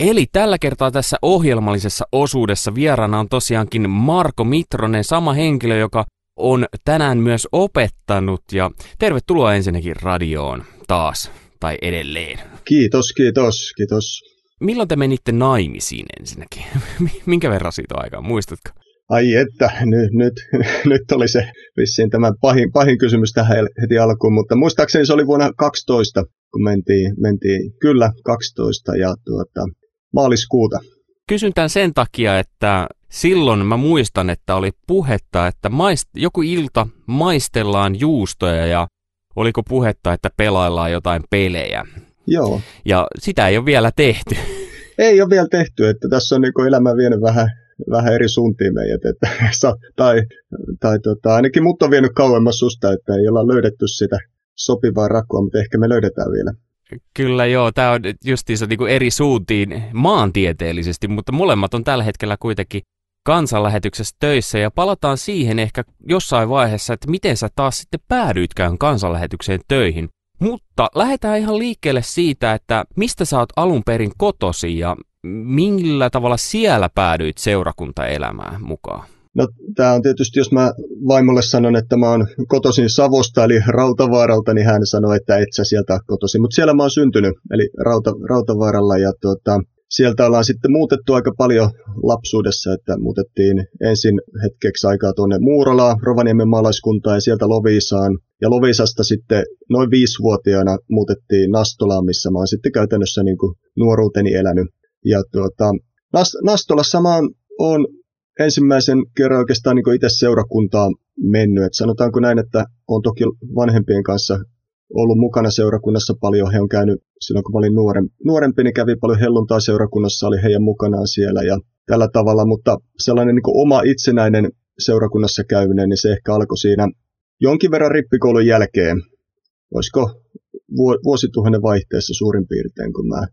Eli tällä kertaa tässä ohjelmallisessa osuudessa vieraana on tosiaankin Marko Mitronen, sama henkilö, joka on tänään myös opettanut. Ja tervetuloa ensinnäkin radioon taas, tai edelleen. Kiitos, kiitos, kiitos. Milloin te menitte naimisiin ensinnäkin? Minkä verran siitä on aikaa, muistatko? Ai että, nyt, nyt, nyt oli se vissiin tämä pahin, pahin kysymys tähän heti alkuun, mutta muistaakseni se oli vuonna 12, kun mentiin, mentiin kyllä 12 ja tuota, maaliskuuta. Kysyn tämän sen takia, että silloin mä muistan, että oli puhetta, että maist- joku ilta maistellaan juustoja ja oliko puhetta, että pelaillaan jotain pelejä. Joo. Ja sitä ei ole vielä tehty. Ei ole vielä tehty, että tässä on niin elämä vienyt vähän, vähän eri suuntiin meidät. Että, tai tai tota, ainakin mut on vienyt kauemmas susta, että ei olla löydetty sitä sopivaa rakkoa, mutta ehkä me löydetään vielä. Kyllä joo, tämä on justiinsa niin eri suuntiin maantieteellisesti, mutta molemmat on tällä hetkellä kuitenkin kansanlähetyksessä töissä ja palataan siihen ehkä jossain vaiheessa, että miten sä taas sitten päädyitkään kansanlähetykseen töihin. Mutta lähdetään ihan liikkeelle siitä, että mistä sä oot alun perin kotosi ja millä tavalla siellä päädyit seurakuntaelämään mukaan? No tämä on tietysti, jos mä vaimolle sanon, että mä oon kotoisin Savosta, eli Rautavaaralta, niin hän sanoi, että et sä sieltä kotoisin. Mutta siellä mä oon syntynyt, eli Rauta, Rautavaaralla, ja tuota, sieltä ollaan sitten muutettu aika paljon lapsuudessa, että muutettiin ensin hetkeksi aikaa tuonne Muurolaan, Rovaniemen maalaiskuntaan ja sieltä Loviisaan. Ja Loviisasta sitten noin viisivuotiaana muutettiin Nastolaan, missä mä oon sitten käytännössä niin kuin nuoruuteni elänyt. Ja tuota, Nastolassa mä oon ensimmäisen kerran oikeastaan niin itse seurakuntaa mennyt. Et sanotaanko näin, että on toki vanhempien kanssa ollut mukana seurakunnassa paljon. He on käynyt silloin, kun mä olin nuoren, nuorempi, niin kävi paljon helluntaa seurakunnassa, oli heidän mukanaan siellä ja tällä tavalla. Mutta sellainen niin oma itsenäinen seurakunnassa käyminen, niin se ehkä alkoi siinä jonkin verran rippikoulun jälkeen. Olisiko vuosituhannen vaihteessa suurin piirtein, kun mä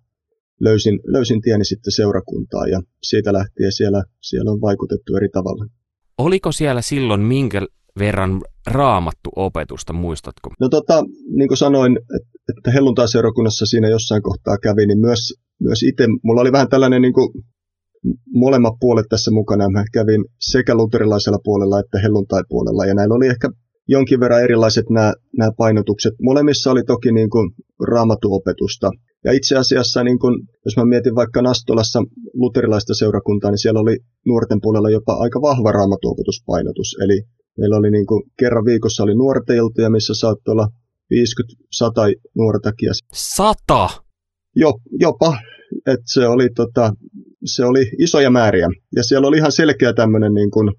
löysin, löysin tieni sitten seurakuntaa ja siitä lähtien siellä, siellä on vaikutettu eri tavalla. Oliko siellä silloin minkä verran raamattu opetusta, muistatko? No tota, niin kuin sanoin, että helluntai-seurakunnassa siinä jossain kohtaa kävi, niin myös, myös itse, mulla oli vähän tällainen niin kuin molemmat puolet tässä mukana. Mä kävin sekä luterilaisella puolella että helluntai-puolella, ja näillä oli ehkä jonkin verran erilaiset nämä, nämä painotukset. Molemmissa oli toki niin kuin raamatuopetusta, ja itse asiassa, niin kun, jos mä mietin vaikka Nastolassa luterilaista seurakuntaa, niin siellä oli nuorten puolella jopa aika vahva raamatuopetuspainotus. Eli meillä oli niin kun, kerran viikossa oli nuorten iltoja, missä saattoi olla 50-100 nuortakin. Sata? Jo, jopa. Et se, oli, tota, se oli isoja määriä. Ja siellä oli ihan selkeä tämmöinen niin kun,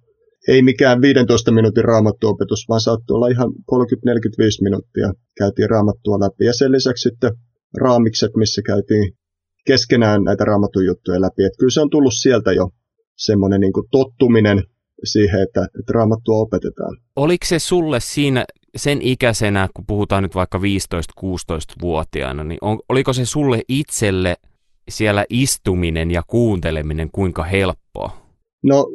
ei mikään 15 minuutin raamattuopetus, vaan saattoi olla ihan 30-45 minuuttia käytiin raamattua läpi. Ja sen lisäksi sitten raamikset, missä käytiin keskenään näitä raamatun juttuja läpi. Että kyllä se on tullut sieltä jo semmoinen niin kuin tottuminen siihen, että, että raamattua opetetaan. Oliko se sulle siinä sen ikäisenä, kun puhutaan nyt vaikka 15-16-vuotiaana, niin on, oliko se sulle itselle siellä istuminen ja kuunteleminen kuinka helppoa? No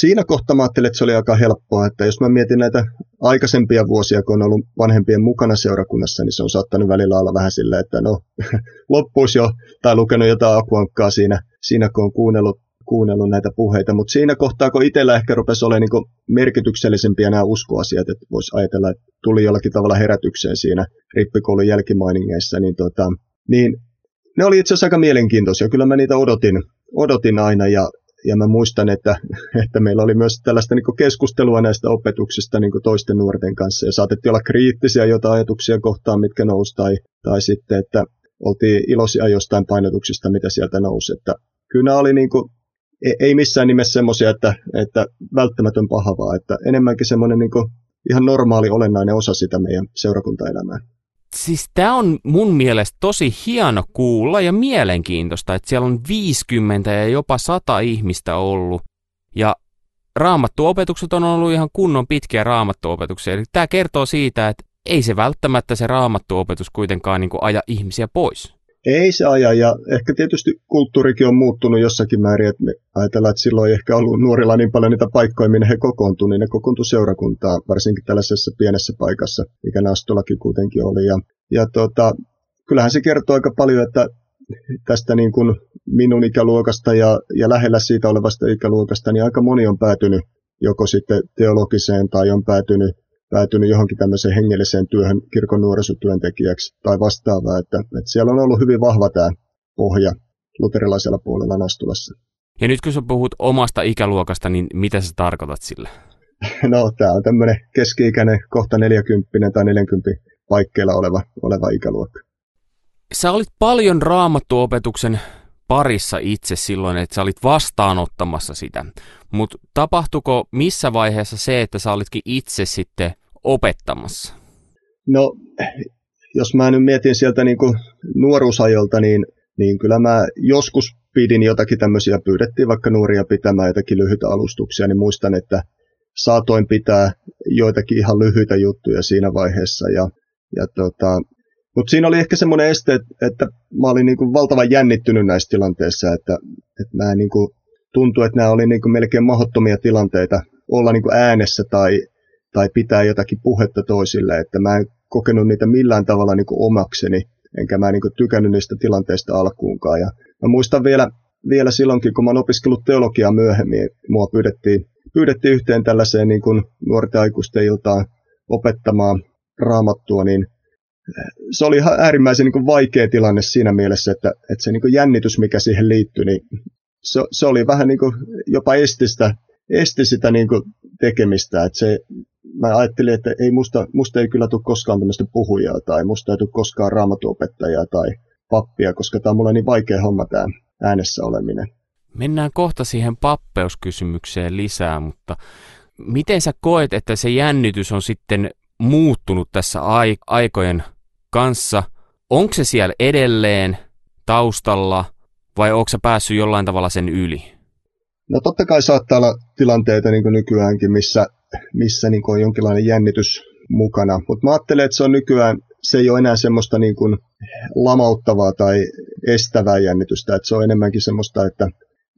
siinä kohtaa mä ajattelin, että se oli aika helppoa, että jos mä mietin näitä aikaisempia vuosia, kun on ollut vanhempien mukana seurakunnassa, niin se on saattanut välillä olla vähän silleen, että no loppuisi jo, tai lukenut jotain akuankkaa siinä, siinä kun on kuunnellut, kuunnellut näitä puheita, mutta siinä kohtaa, kun itsellä ehkä rupesi olemaan niin merkityksellisempiä nämä uskoasiat, että voisi ajatella, että tuli jollakin tavalla herätykseen siinä rippikoulun jälkimainingeissa, niin, tota, niin ne oli itse asiassa aika mielenkiintoisia. Kyllä mä niitä odotin, odotin aina ja ja mä muistan, että, että meillä oli myös tällaista niin keskustelua näistä opetuksista niin toisten nuorten kanssa ja saatettiin olla kriittisiä jotain ajatuksia kohtaan, mitkä nousi tai, tai sitten, että oltiin iloisia jostain painotuksista, mitä sieltä nousi. Että kyllä nämä oli niin kuin, ei missään nimessä semmoisia, että, että välttämätön pahavaa, että enemmänkin semmoinen niin ihan normaali olennainen osa sitä meidän seurakuntaelämää siis tämä on mun mielestä tosi hieno kuulla ja mielenkiintoista, että siellä on 50 ja jopa 100 ihmistä ollut. Ja raamattuopetukset on ollut ihan kunnon pitkiä raamattuopetuksia. Eli tämä kertoo siitä, että ei se välttämättä se raamattuopetus kuitenkaan niin aja ihmisiä pois. Ei se aja, ja ehkä tietysti kulttuurikin on muuttunut jossakin määrin, että me ajatellaan, että silloin ei ehkä ollut nuorilla niin paljon niitä paikkoja, minne he kokoontuivat, niin ne kokoontuivat seurakuntaa, varsinkin tällaisessa pienessä paikassa, mikä Nastolakin kuitenkin oli. Ja, ja tota, kyllähän se kertoo aika paljon, että tästä niin kuin minun ikäluokasta ja, ja lähellä siitä olevasta ikäluokasta, niin aika moni on päätynyt joko sitten teologiseen tai on päätynyt, päätynyt johonkin tämmöiseen hengelliseen työhön kirkon nuorisotyöntekijäksi tai vastaavaa, että, että siellä on ollut hyvin vahva tämä pohja luterilaisella puolella Nastulassa. Ja nyt kun sä puhut omasta ikäluokasta, niin mitä sä tarkoitat sillä? No, tämä on tämmöinen keski-ikäinen, kohta 40 tai 40 paikkeilla oleva, oleva ikäluokka. Sä olit paljon raamattuopetuksen parissa itse silloin, että sä olit vastaanottamassa sitä. Mutta tapahtuko missä vaiheessa se, että sä olitkin itse sitten opettamassa? No, jos mä nyt mietin sieltä niin kuin nuoruusajolta, niin, niin kyllä mä joskus pidin jotakin tämmöisiä, pyydettiin vaikka nuoria pitämään jotakin lyhyitä alustuksia, niin muistan, että saatoin pitää joitakin ihan lyhyitä juttuja siinä vaiheessa. Ja, ja tota, mutta siinä oli ehkä semmoinen este, että mä olin niin kuin valtavan jännittynyt näissä tilanteissa, että, että mä niin kuin, tuntui, että nämä oli niin kuin melkein mahdottomia tilanteita olla niin kuin äänessä tai, tai pitää jotakin puhetta toisille, että mä en kokenut niitä millään tavalla niin kuin omakseni, enkä mä niin kuin tykännyt niistä tilanteista alkuunkaan. Ja mä muistan vielä, vielä silloinkin, kun mä oon opiskellut teologiaa myöhemmin, mua pyydettiin, pyydettiin yhteen tällaiseen niin kuin nuorten aikuisten iltaan opettamaan raamattua, niin se oli ihan äärimmäisen niin kuin vaikea tilanne siinä mielessä, että, että se niin kuin jännitys, mikä siihen liittyi, niin se, se oli vähän niin kuin jopa estistä, esti sitä niin kuin tekemistä. Että se, mä ajattelin, että ei musta, musta ei kyllä tule koskaan tämmöistä puhujaa tai musta ei tule koskaan raamatuopettajaa tai pappia, koska tämä on mulle niin vaikea homma tämä äänessä oleminen. Mennään kohta siihen pappeuskysymykseen lisää, mutta miten sä koet, että se jännitys on sitten muuttunut tässä aikojen kanssa. Onko se siellä edelleen taustalla vai onko se päässyt jollain tavalla sen yli? No totta kai saattaa olla tilanteita niin kuin nykyäänkin, missä, missä niin kuin on jonkinlainen jännitys mukana. Mutta mä ajattelen, että se on nykyään, se ei ole enää semmoista niin kuin lamauttavaa tai estävää jännitystä, että se on enemmänkin semmoista, että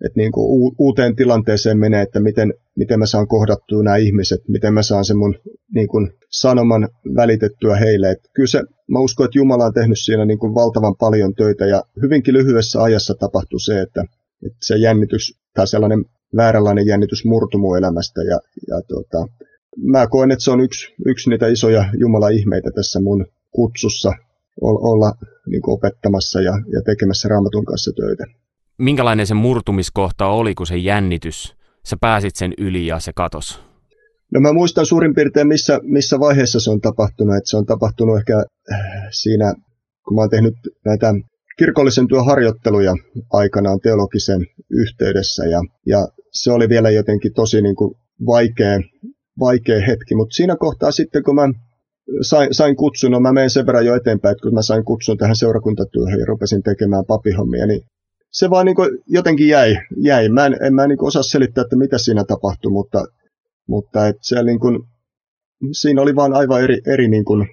että niin kuin uuteen tilanteeseen menee, että miten, miten mä saan kohdattua nämä ihmiset, miten mä saan sen mun niin kuin sanoman välitettyä heille. Että kyllä se, mä uskon, että Jumala on tehnyt siinä niin kuin valtavan paljon töitä ja hyvinkin lyhyessä ajassa tapahtui se, että, että se jännitys tai sellainen vääränlainen jännitys murtui mun elämästä ja, ja tuota, mä koen, että se on yksi, yksi niitä isoja Jumalan ihmeitä tässä mun kutsussa olla niin kuin opettamassa ja, ja tekemässä raamatun kanssa töitä minkälainen se murtumiskohta oli, kun se jännitys, sä pääsit sen yli ja se katos? No mä muistan suurin piirtein, missä, missä vaiheessa se on tapahtunut. Että se on tapahtunut ehkä äh, siinä, kun mä oon tehnyt näitä kirkollisen työn harjoitteluja aikanaan teologisen yhteydessä. Ja, ja se oli vielä jotenkin tosi niin kuin vaikea, vaikea hetki. Mutta siinä kohtaa sitten, kun mä sain, sain kutsun, no mä menen sen verran jo eteenpäin, että kun mä sain kutsun tähän seurakuntatyöhön ja rupesin tekemään papihommia, niin se vaan niin jotenkin jäi. jäi. Mä en, en mä niin osaa selittää, että mitä siinä tapahtui, mutta, mutta et se niin kuin, siinä oli vaan aivan eri, eri niin kuin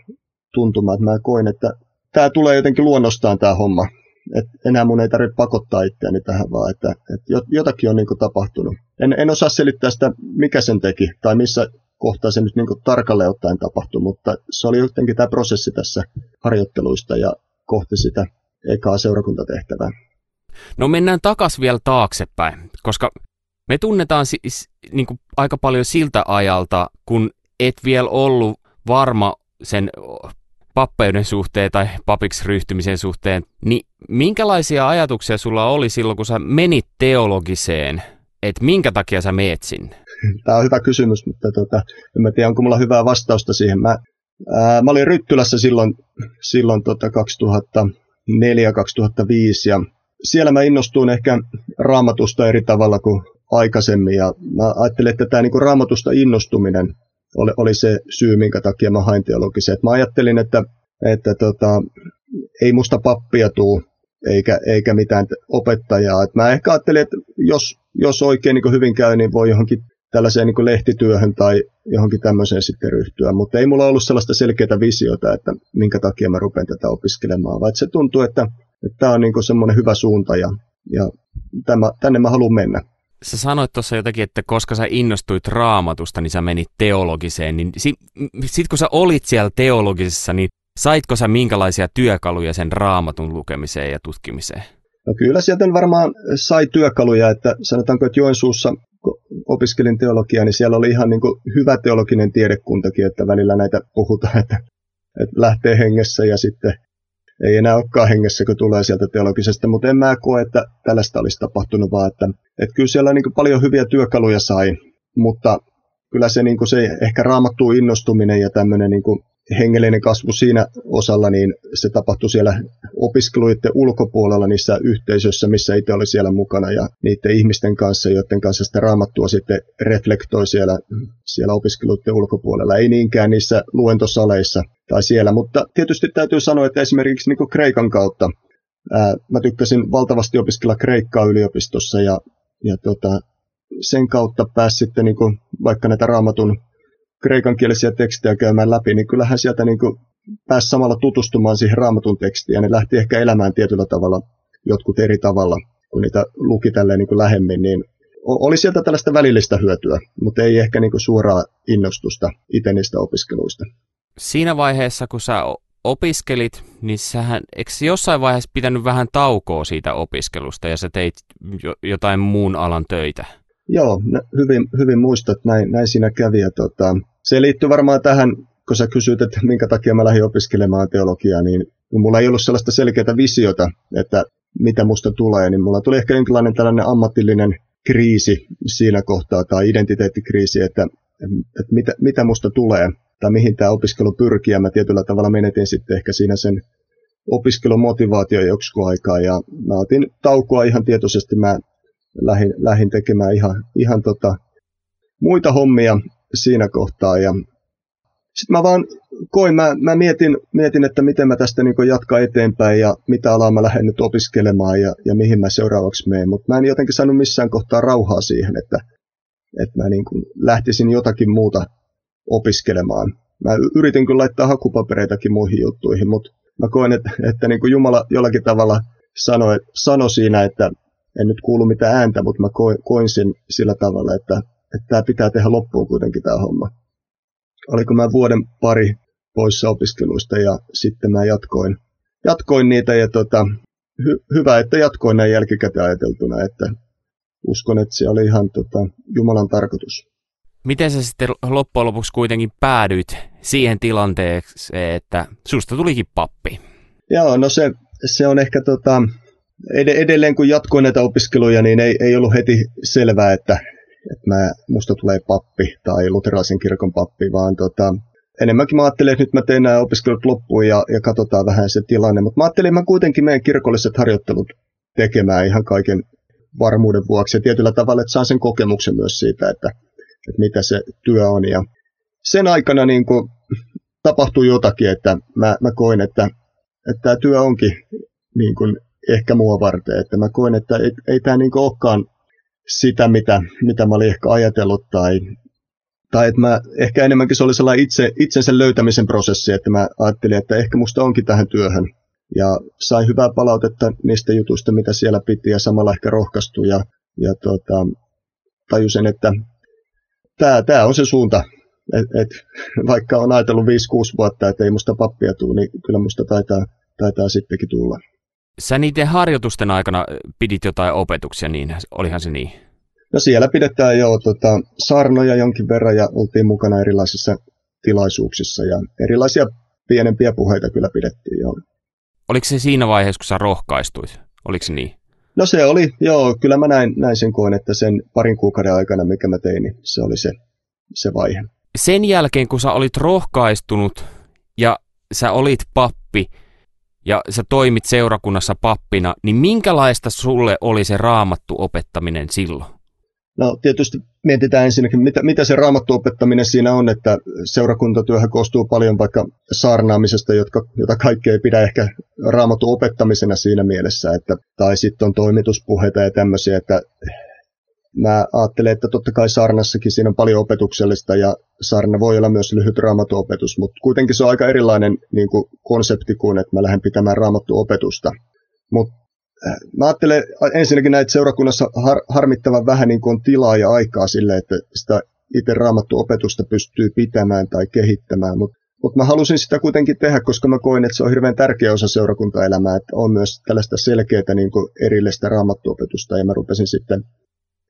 tuntuma. Että mä koin, että tämä tulee jotenkin luonnostaan tämä homma. Et enää mun ei tarvitse pakottaa itseäni tähän, vaan että, että jotakin on niin kuin tapahtunut. En, en osaa selittää sitä, mikä sen teki tai missä kohtaa se nyt niin kuin tarkalleen ottaen tapahtui, mutta se oli jotenkin tämä prosessi tässä harjoitteluista ja kohti sitä ekaa seurakuntatehtävää. No mennään takas vielä taaksepäin, koska me tunnetaan siis niin kuin aika paljon siltä ajalta, kun et vielä ollut varma sen pappeuden suhteen tai papiksi ryhtymisen suhteen, niin minkälaisia ajatuksia sulla oli silloin, kun sä menit teologiseen, että minkä takia sä meet sinne? Tämä on hyvä kysymys, mutta tota, en mä tiedä, onko mulla hyvää vastausta siihen. Mä, ää, mä olin Ryttylässä silloin, silloin tota 2004-2005 ja siellä mä innostuin ehkä raamatusta eri tavalla kuin aikaisemmin ja mä ajattelin, että tämä niin raamatusta innostuminen oli, oli se syy, minkä takia mä hain teologiseen. Mä ajattelin, että, että tota, ei musta pappia tuu eikä, eikä mitään opettajaa. Et mä ehkä ajattelin, että jos, jos oikein niin hyvin käy, niin voi johonkin tällaiseen niin lehtityöhön tai johonkin tämmöiseen sitten ryhtyä. Mutta ei mulla ollut sellaista selkeää visiota, että minkä takia mä rupean tätä opiskelemaan, vaan se tuntuu, että että tämä on niin semmoinen hyvä suunta ja, ja tämä, tänne mä haluan mennä. Sä sanoit tuossa jotenkin, että koska sä innostuit raamatusta, niin sä menit teologiseen. Niin sitten sit kun sä olit siellä teologisessa, niin saitko sä minkälaisia työkaluja sen raamatun lukemiseen ja tutkimiseen? No kyllä sieltä varmaan sai työkaluja, että sanotaanko, että Joensuussa opiskelin teologiaa, niin siellä oli ihan niin kuin hyvä teologinen tiedekuntakin, että välillä näitä puhutaan, että, että lähtee hengessä ja sitten ei enää olekaan hengessä, kun tulee sieltä teologisesta, mutta en mä koe, että tällaista olisi tapahtunut, vaan että, että kyllä siellä niin paljon hyviä työkaluja sai, mutta kyllä se, niin se ehkä raamattuu innostuminen ja tämmöinen niin hengellinen kasvu siinä osalla, niin se tapahtui siellä opiskeluiden ulkopuolella niissä yhteisöissä, missä itse oli siellä mukana ja niiden ihmisten kanssa, joiden kanssa sitä raamattua sitten reflektoi siellä, siellä opiskeluiden ulkopuolella. Ei niinkään niissä luentosaleissa tai siellä, mutta tietysti täytyy sanoa, että esimerkiksi niin Kreikan kautta ää, mä tykkäsin valtavasti opiskella Kreikkaa yliopistossa ja, ja tota, sen kautta pääsi sitten niin vaikka näitä raamatun kreikankielisiä tekstejä käymään läpi, niin kyllähän sieltä niin kuin pääsi samalla tutustumaan siihen raamatun tekstiin ja ne lähti ehkä elämään tietyllä tavalla, jotkut eri tavalla, kun niitä luki tälleen niin kuin lähemmin, niin oli sieltä tällaista välillistä hyötyä, mutta ei ehkä niin kuin suoraa innostusta itse niistä opiskeluista. Siinä vaiheessa, kun sä opiskelit, niin sähän, eikö jossain vaiheessa pitänyt vähän taukoa siitä opiskelusta ja sä teit jotain muun alan töitä? Joo, hyvin, hyvin muistat, näin, näin siinä kävi. Ja tota, se liittyy varmaan tähän, kun sä kysyt, että minkä takia mä lähdin opiskelemaan teologiaa, niin mulla ei ollut sellaista selkeää visiota, että mitä musta tulee, niin mulla tuli ehkä jonkinlainen tällainen ammatillinen kriisi siinä kohtaa tai identiteettikriisi, että, että mitä, mitä musta tulee tai mihin tämä opiskelu pyrkii. Ja mä tietyllä tavalla menetin sitten ehkä siinä sen opiskelumotivaatio joksikin aikaa ja mä otin taukoa ihan tietoisesti. Mä lähin, lähin tekemään ihan, ihan tota, muita hommia siinä kohtaa. Ja sitten mä vaan koin, mä, mä mietin, mietin, että miten mä tästä niin jatkan eteenpäin ja mitä alaa mä lähden nyt opiskelemaan ja, ja mihin mä seuraavaksi menen. Mutta mä en jotenkin saanut missään kohtaa rauhaa siihen, että, että mä niin lähtisin jotakin muuta opiskelemaan. Mä yritin kyllä laittaa hakupapereitakin muihin juttuihin, mutta mä koen, että, että niin Jumala jollakin tavalla sanoi, sanoi siinä, että en nyt kuulu mitään ääntä, mutta mä koin, sen sillä tavalla, että, että tämä pitää tehdä loppuun kuitenkin tämä homma. Oliko mä vuoden pari poissa opiskeluista ja sitten mä jatkoin, jatkoin niitä ja tota, hy, hyvä, että jatkoin näin jälkikäteen ajateltuna, että uskon, että se oli ihan tota, Jumalan tarkoitus. Miten sä sitten loppujen lopuksi kuitenkin päädyit siihen tilanteeseen, että susta tulikin pappi? Joo, no se, se on ehkä tota, edelleen kun jatkoin näitä opiskeluja, niin ei, ei ollut heti selvää, että, että mä, musta tulee pappi tai luterilaisen kirkon pappi, vaan tota, enemmänkin mä ajattelin, että nyt mä teen nämä opiskelut loppuun ja, ja katsotaan vähän se tilanne. Mutta mä ajattelin, että mä kuitenkin meidän kirkolliset harjoittelut tekemään ihan kaiken varmuuden vuoksi ja tietyllä tavalla, että saan sen kokemuksen myös siitä, että, että mitä se työ on. Ja sen aikana niin kuin, tapahtui jotakin, että mä, mä koin, että, että tämä työ onkin niin kuin, ehkä mua varten. Että mä koen, että ei, ei tämä niin olekaan sitä, mitä, mitä mä olin ehkä ajatellut tai, tai että mä, ehkä enemmänkin se oli sellainen itse, itsensä löytämisen prosessi, että mä ajattelin, että ehkä musta onkin tähän työhön. Ja sain hyvää palautetta niistä jutuista, mitä siellä piti ja samalla ehkä rohkaistui ja, ja tota, tajusin, että tämä, tämä on se suunta. Et, et, vaikka on ajatellut 5-6 vuotta, että ei musta pappia tule, niin kyllä musta taitaa, taitaa sittenkin tulla. Sä niiden harjoitusten aikana pidit jotain opetuksia, niin olihan se niin? No siellä pidetään jo tota, saarnoja jonkin verran ja oltiin mukana erilaisissa tilaisuuksissa ja erilaisia pienempiä puheita kyllä pidettiin joo. Oliko se siinä vaiheessa, kun sä rohkaistuit? Oliko se niin? No se oli, joo, kyllä mä näin, näin sen koen, että sen parin kuukauden aikana, mikä mä tein, niin se oli se, se vaihe. Sen jälkeen, kun sä olit rohkaistunut ja sä olit pappi, ja sä toimit seurakunnassa pappina, niin minkälaista sulle oli se raamattu opettaminen silloin? No tietysti mietitään ensinnäkin, mitä, mitä se raamattu opettaminen siinä on, että seurakuntatyöhän koostuu paljon vaikka saarnaamisesta, jotka, jota kaikki ei pidä ehkä raamattu opettamisena siinä mielessä, että, tai sitten on toimituspuheita ja tämmöisiä, että mä ajattelen, että totta kai saarnassakin siinä on paljon opetuksellista ja saarna voi olla myös lyhyt raamattuopetus, mutta kuitenkin se on aika erilainen niin kuin konsepti kuin, että mä lähden pitämään raamattuopetusta. Mutta äh, mä ajattelen ensinnäkin näitä seurakunnassa har, harmittavan vähän niin kuin tilaa ja aikaa sille, että sitä itse raamattuopetusta pystyy pitämään tai kehittämään, mutta mutta mä halusin sitä kuitenkin tehdä, koska mä koin, että se on hirveän tärkeä osa seurakuntaelämää, että on myös tällaista selkeää niin erillistä raamattuopetusta. Ja mä rupesin sitten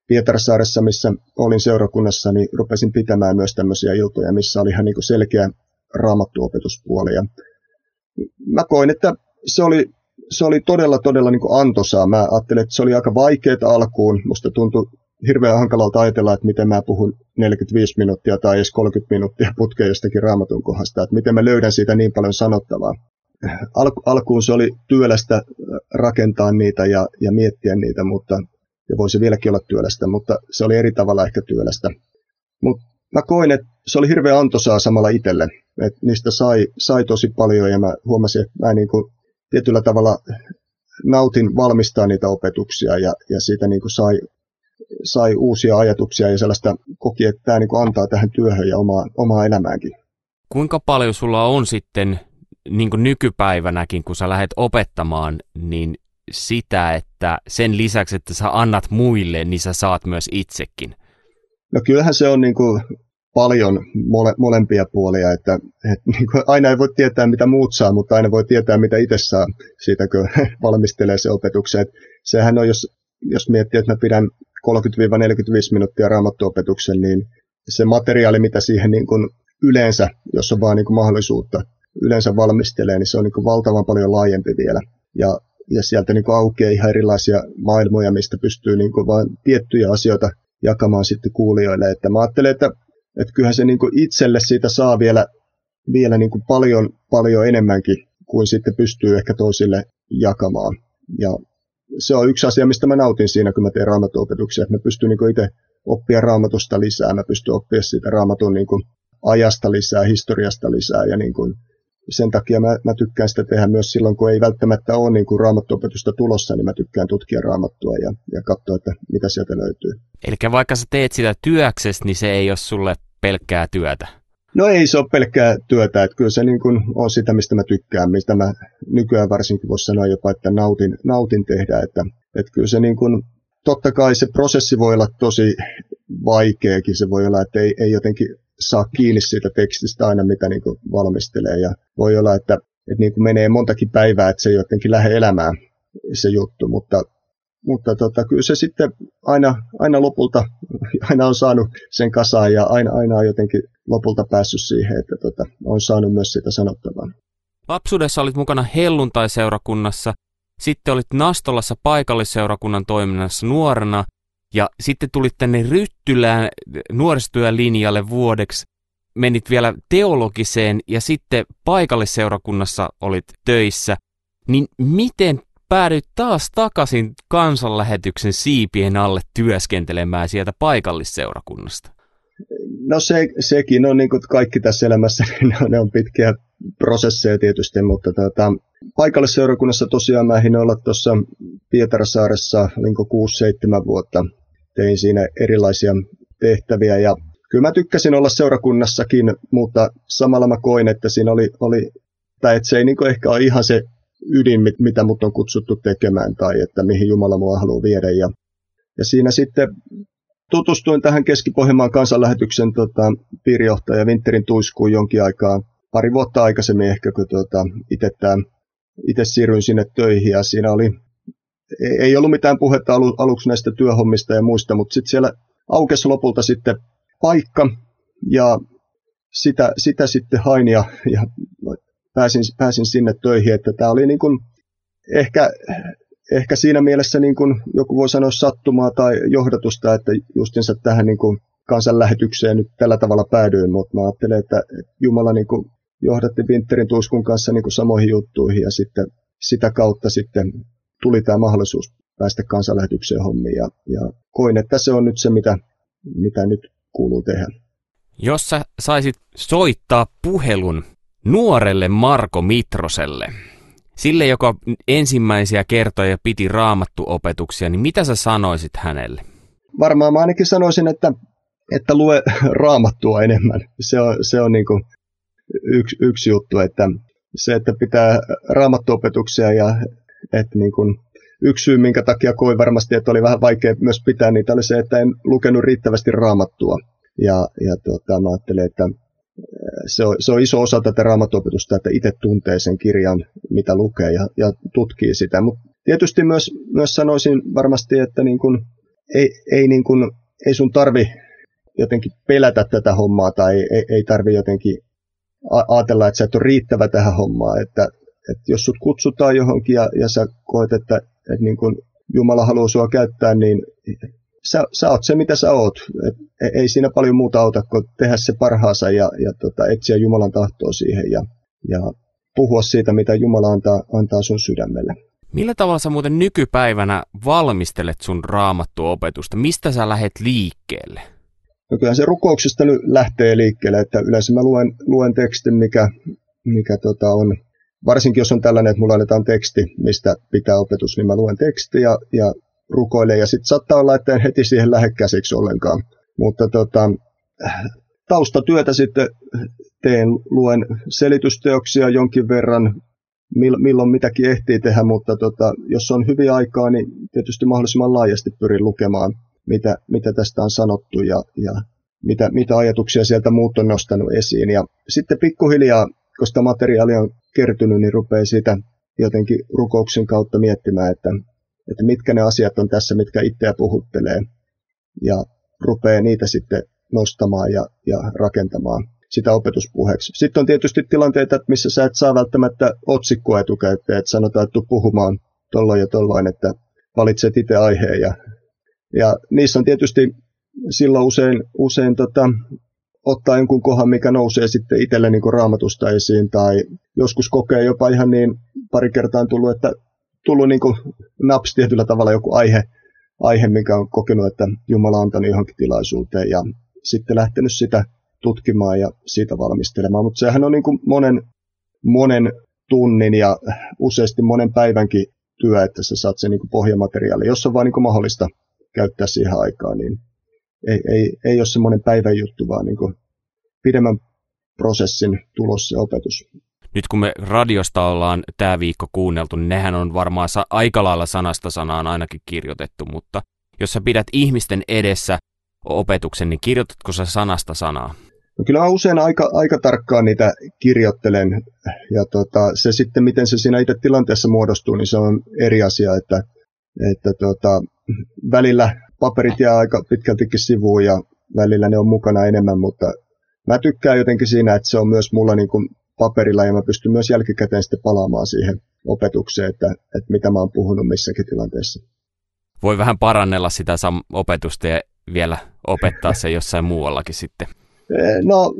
Pietarsaaressa, missä olin seurakunnassa, niin rupesin pitämään myös tämmöisiä iltoja, missä oli ihan niin kuin selkeä raamattuopetuspuoli. Ja mä koin, että se oli, se oli todella, todella niin kuin antoisaa. Mä ajattelin, että se oli aika vaikeaa alkuun. Musta tuntui hirveän hankalalta ajatella, että miten mä puhun 45 minuuttia tai edes 30 minuuttia putkeen jostakin raamatun kohdasta, että miten mä löydän siitä niin paljon sanottavaa. Al- alkuun se oli työlästä rakentaa niitä ja, ja miettiä niitä, mutta ja voisi vieläkin olla työlästä, mutta se oli eri tavalla ehkä työlästä. Mutta mä koin, että se oli hirveän antoisaa samalla itselle. että niistä sai, sai tosi paljon ja mä huomasin, että mä niin kuin tietyllä tavalla nautin valmistaa niitä opetuksia ja, ja siitä niin kuin sai, sai uusia ajatuksia ja sellaista koki, että tämä niin kuin antaa tähän työhön ja omaa, omaa elämäänkin. Kuinka paljon sulla on sitten niin kuin nykypäivänäkin, kun sä lähdet opettamaan, niin sitä, että sen lisäksi, että sä annat muille, niin sä saat myös itsekin? No kyllähän se on niin kuin paljon mole, molempia puolia, että, että niin kuin aina ei voi tietää, mitä muut saa, mutta aina voi tietää, mitä itse saa siitä, kun valmistelee se opetuksen. Että sehän on, jos, jos miettii, että mä pidän 30-45 minuuttia raamattuopetuksen, niin se materiaali, mitä siihen niin kuin yleensä, jos on vaan niin kuin mahdollisuutta, yleensä valmistelee, niin se on niin kuin valtavan paljon laajempi vielä. Ja ja sieltä niin kuin aukeaa ihan erilaisia maailmoja, mistä pystyy niin kuin vain tiettyjä asioita jakamaan sitten kuulijoille. Että mä ajattelen, että, että kyllähän se niin kuin itselle siitä saa vielä, vielä niin kuin paljon, paljon enemmänkin kuin sitten pystyy ehkä toisille jakamaan. Ja se on yksi asia, mistä mä nautin siinä, kun mä teen raamatuopetuksia, että mä pystyn niin itse oppia raamatusta lisää, mä pystyn oppia siitä raamatun niin kuin ajasta lisää, historiasta lisää ja niin kuin sen takia mä, mä tykkään sitä tehdä myös silloin, kun ei välttämättä ole niin kuin raamattuopetusta tulossa, niin mä tykkään tutkia raamattua ja, ja katsoa, että mitä sieltä löytyy. Eli vaikka sä teet sitä työksessä, niin se ei ole sulle pelkkää työtä? No ei se ole pelkkää työtä, että kyllä se niin kuin on sitä, mistä mä tykkään, mistä mä nykyään varsinkin voisi sanoa jopa, että nautin, nautin tehdä, että, että kyllä se niin kuin, totta kai se prosessi voi olla tosi vaikeakin, se voi olla, että ei, ei jotenkin saa kiinni siitä tekstistä aina, mitä niin kuin valmistelee. Ja voi olla, että, että niin kuin menee montakin päivää, että se ei jotenkin lähde elämään se juttu, mutta, mutta tota, kyllä se sitten aina, aina lopulta, aina on saanut sen kasaan ja aina, aina on jotenkin lopulta päässyt siihen, että tota, on saanut myös sitä sanottavaa. Lapsuudessa olit mukana helluntai-seurakunnassa, sitten olit Nastolassa paikallisseurakunnan toiminnassa nuorena ja sitten tulit tänne Ryttylään nuorisotyölinjalle vuodeksi, menit vielä teologiseen ja sitten paikallisseurakunnassa olit töissä. Niin miten päädyit taas takaisin kansanlähetyksen siipien alle työskentelemään sieltä paikallisseurakunnasta? No se, sekin on niin kuin kaikki tässä elämässä, niin ne on pitkiä prosesseja tietysti, mutta tota, paikallisseurakunnassa tosiaan mä olla tuossa Pietarsaaressa niin 6-7 vuotta tein siinä erilaisia tehtäviä ja kyllä mä tykkäsin olla seurakunnassakin, mutta samalla mä koin, että siinä oli, oli tai että se ei niin ehkä ole ihan se ydin, mitä mut on kutsuttu tekemään tai että mihin Jumala mua haluaa viedä. Ja, ja siinä sitten tutustuin tähän Keski-Pohjanmaan kansanlähetyksen tota, piirijohtaja Winterin tuiskuun jonkin aikaa, pari vuotta aikaisemmin ehkä, kun tota, itse siirryin sinne töihin ja siinä oli ei ollut mitään puhetta alu, aluksi näistä työhommista ja muista, mutta sitten siellä aukesi lopulta sitten paikka ja sitä, sitä sitten hain ja, ja pääsin, pääsin sinne töihin, että tämä oli niin kuin ehkä, ehkä siinä mielessä niin kuin joku voi sanoa sattumaa tai johdatusta, että justinsa tähän niin kuin kansanlähetykseen nyt tällä tavalla päädyin, mutta mä ajattelen, että Jumala niin kuin johdatti Winterin tuuskun kanssa niin kuin samoihin juttuihin ja sitten sitä kautta sitten tuli tämä mahdollisuus päästä kansanlähetykseen hommiin ja, ja koin, että se on nyt se, mitä, mitä nyt kuuluu tehdä. Jos sä saisit soittaa puhelun nuorelle Marko Mitroselle, sille, joka ensimmäisiä kertoja piti raamattuopetuksia, niin mitä sä sanoisit hänelle? Varmaan mä ainakin sanoisin, että, että lue raamattua enemmän. Se on, se on niin yksi, yksi juttu, että se, että pitää raamattuopetuksia ja että niin kuin, yksi syy, minkä takia koin varmasti, että oli vähän vaikea myös pitää niitä, oli se, että en lukenut riittävästi raamattua. Ja, ja tota, mä ajattelin, että, se on, se on iso osa tätä raamatuopetusta, että itse tuntee sen kirjan, mitä lukee ja, ja tutkii sitä. Mutta tietysti myös, myös sanoisin varmasti, että niin kun, ei, ei, niin kun, ei sun tarvi jotenkin pelätä tätä hommaa tai ei, ei tarvi jotenkin ajatella, että sä et ole riittävä tähän hommaan. Että, että jos sut kutsutaan johonkin ja, ja sä koet, että, että niin kun Jumala haluaa sua käyttää, niin sä, sä oot se, mitä sä oot. Et, e, ei siinä paljon muuta auta kuin tehdä se parhaansa ja, ja tota, etsiä Jumalan tahtoa siihen ja, ja puhua siitä, mitä Jumala antaa, antaa sun sydämelle. Millä tavalla sä muuten nykypäivänä valmistelet sun raamattuopetusta? Mistä sä lähet liikkeelle? No kyllä se rukouksesta nyt lähtee liikkeelle, että yleensä mä luen, luen tekstin, mikä, mikä tota on, varsinkin jos on tällainen, että mulla annetaan teksti, mistä pitää opetus, niin mä luen tekstiä ja, ja rukoilee ja sitten saattaa olla, että en heti siihen lähde käsiksi ollenkaan. Mutta tota, taustatyötä sitten teen, luen selitysteoksia jonkin verran, milloin mitäkin ehtii tehdä, mutta tota, jos on hyviä aikaa, niin tietysti mahdollisimman laajasti pyrin lukemaan, mitä, mitä tästä on sanottu ja, ja mitä, mitä ajatuksia sieltä muut on nostanut esiin. Ja sitten pikkuhiljaa, koska materiaali on kertynyt, niin rupeaa siitä jotenkin rukouksen kautta miettimään, että että mitkä ne asiat on tässä, mitkä itseä puhuttelee, ja rupeaa niitä sitten nostamaan ja, ja rakentamaan sitä opetuspuheeksi. Sitten on tietysti tilanteita, missä sä et saa välttämättä otsikkoa etukäteen, että sanotaan, että puhumaan tolloin ja tolloin, että valitset itse aiheen. Ja, ja niissä on tietysti silloin usein, usein tota, ottaa jonkun kohan, mikä nousee sitten itselle niin raamatusta esiin, tai joskus kokee jopa ihan niin pari kertaa on tullut, että tullut niin kuin naps tietyllä tavalla joku aihe, aihe, mikä on kokenut, että Jumala on antanut johonkin tilaisuuteen ja sitten lähtenyt sitä tutkimaan ja siitä valmistelemaan. Mutta sehän on niin kuin monen, monen tunnin ja useasti monen päivänkin työ, että sä saat sen niin kuin pohjamateriaali. Jos on vaan niin kuin mahdollista käyttää siihen aikaa, niin ei, ei, ei ole semmoinen päivän juttu, vaan niin kuin pidemmän prosessin tulos se opetus nyt kun me radiosta ollaan tämä viikko kuunneltu, niin nehän on varmaan sa- aika lailla sanasta sanaan ainakin kirjoitettu, mutta jos sä pidät ihmisten edessä opetuksen, niin kirjoitatko sä sanasta sanaa? No kyllä usein aika, aika tarkkaan niitä kirjoittelen ja tota, se sitten, miten se siinä itse tilanteessa muodostuu, niin se on eri asia, että, että tota, välillä paperit jää aika pitkältikin sivuun ja välillä ne on mukana enemmän, mutta mä tykkään jotenkin siinä, että se on myös mulla niin kuin paperilla ja mä pystyn myös jälkikäteen sitten palaamaan siihen opetukseen, että, että mitä mä oon puhunut missäkin tilanteessa. Voi vähän parannella sitä sam- opetusta ja vielä opettaa se jossain muuallakin sitten. Eh, no,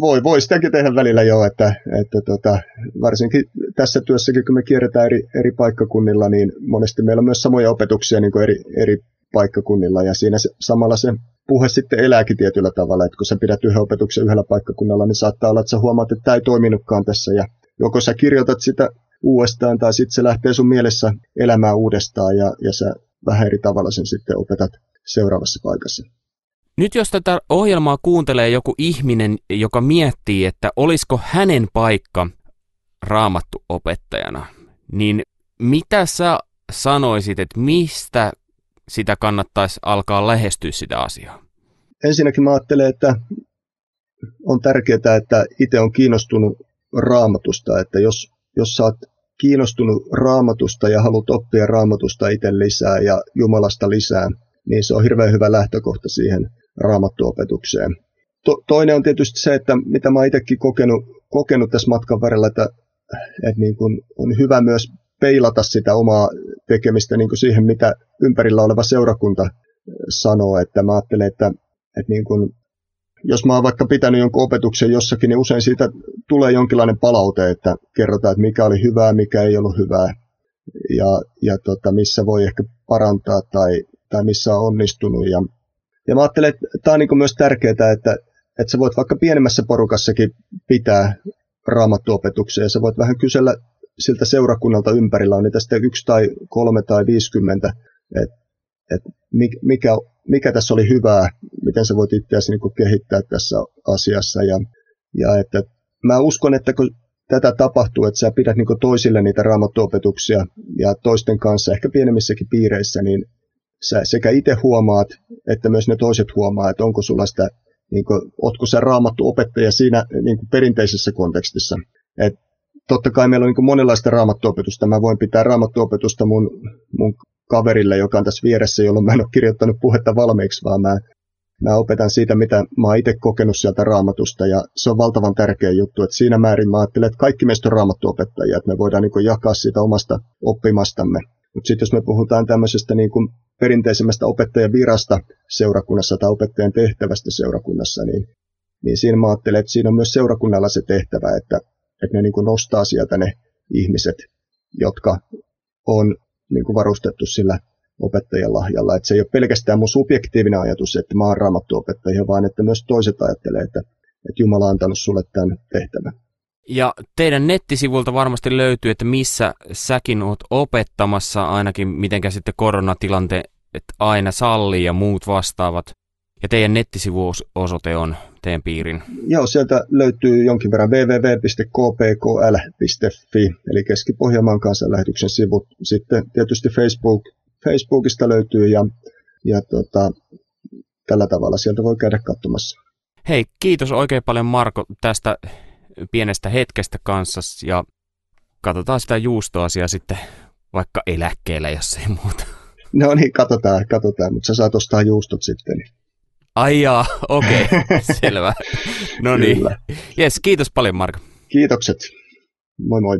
voi, voi sitäkin tehdä välillä jo, että, että tota, varsinkin tässä työssäkin, kun me kierretään eri, eri paikkakunnilla, niin monesti meillä on myös samoja opetuksia niin kuin eri, eri paikkakunnilla, ja siinä se, samalla se puhe sitten elääkin tietyllä tavalla, että kun sä pidät yhden opetuksen yhdellä paikkakunnalla, niin saattaa olla, että sä huomaat, että tämä ei toiminutkaan tässä, ja joko sä kirjoitat sitä uudestaan, tai sitten se lähtee sun mielessä elämään uudestaan, ja, ja sä vähän eri tavalla sen sitten opetat seuraavassa paikassa. Nyt jos tätä ohjelmaa kuuntelee joku ihminen, joka miettii, että olisiko hänen paikka raamattu opettajana, niin mitä sä sanoisit, että mistä sitä kannattaisi alkaa lähestyä sitä asiaa? Ensinnäkin mä ajattelen, että on tärkeää, että itse on kiinnostunut raamatusta, että jos, jos sä oot kiinnostunut raamatusta ja haluat oppia raamatusta itse lisää ja Jumalasta lisää, niin se on hirveän hyvä lähtökohta siihen raamattuopetukseen. To, toinen on tietysti se, että mitä mä itsekin kokenut, kokenut tässä matkan varrella, että, että niin kun on hyvä myös peilata sitä omaa tekemistä niin kuin siihen, mitä ympärillä oleva seurakunta sanoo. Että mä ajattelen, että, että niin kuin, jos mä oon vaikka pitänyt jonkun opetuksen jossakin, niin usein siitä tulee jonkinlainen palaute, että kerrotaan, että mikä oli hyvää, mikä ei ollut hyvää ja, ja tota, missä voi ehkä parantaa tai, tai missä on onnistunut. Ja, ja mä ajattelen, että tämä on niin myös tärkeää, että, että sä voit vaikka pienemmässä porukassakin pitää raamattuopetuksia ja sä voit vähän kysellä siltä seurakunnalta ympärillä on niitä sitten yksi tai kolme tai viisikymmentä, että et mikä, mikä tässä oli hyvää, miten sä voit itseäsi niin kehittää tässä asiassa. Ja, ja että mä uskon, että kun tätä tapahtuu, että sä pidät niin toisille niitä raamattuopetuksia ja toisten kanssa, ehkä pienemmissäkin piireissä, niin sä sekä itse huomaat, että myös ne toiset huomaa, että onko sulla sitä niin kuin, ootko sä raamattu opettaja siinä niin perinteisessä kontekstissa. Et totta kai meillä on niin monenlaista raamattuopetusta. Mä voin pitää raamattuopetusta mun, mun kaverille, joka on tässä vieressä, jolloin mä en ole kirjoittanut puhetta valmiiksi, vaan mä, mä opetan siitä, mitä mä oon itse kokenut sieltä raamatusta, ja se on valtavan tärkeä juttu, että siinä määrin mä ajattelen, että kaikki meistä on raamattuopettajia, että me voidaan niin jakaa siitä omasta oppimastamme. Mutta sitten jos me puhutaan tämmöisestä niin kuin perinteisemmästä opettajan virasta seurakunnassa tai opettajan tehtävästä seurakunnassa, niin, niin siinä mä ajattelen, että siinä on myös seurakunnalla se tehtävä, että, että ne niin kuin nostaa sieltä ne ihmiset, jotka on niin kuin varustettu sillä opettajan lahjalla. Että se ei ole pelkästään mun subjektiivinen ajatus, että mä oon raamattu opettaja, vaan että myös toiset ajattelee, että, että Jumala on antanut sulle tämän tehtävän. Ja teidän nettisivulta varmasti löytyy, että missä säkin oot opettamassa, ainakin mitenkä sitten koronatilanteet aina sallii ja muut vastaavat. Ja teidän nettisivuosoite on teidän piirin? Joo, sieltä löytyy jonkin verran www.kpkl.fi, eli Keski-Pohjanmaan kansanlähetyksen sivut. Sitten tietysti Facebook, Facebookista löytyy ja, ja tota, tällä tavalla sieltä voi käydä katsomassa. Hei, kiitos oikein paljon Marko tästä pienestä hetkestä kanssa ja katsotaan sitä juustoasiaa sitten vaikka eläkkeellä, jos ei muuta. No niin, katsotaan, katsotaan, mutta sä saat ostaa juustot sitten. Ai jaa, okei, okay, selvä. No niin. Jes, kiitos paljon Marko. Kiitokset. Moi moi.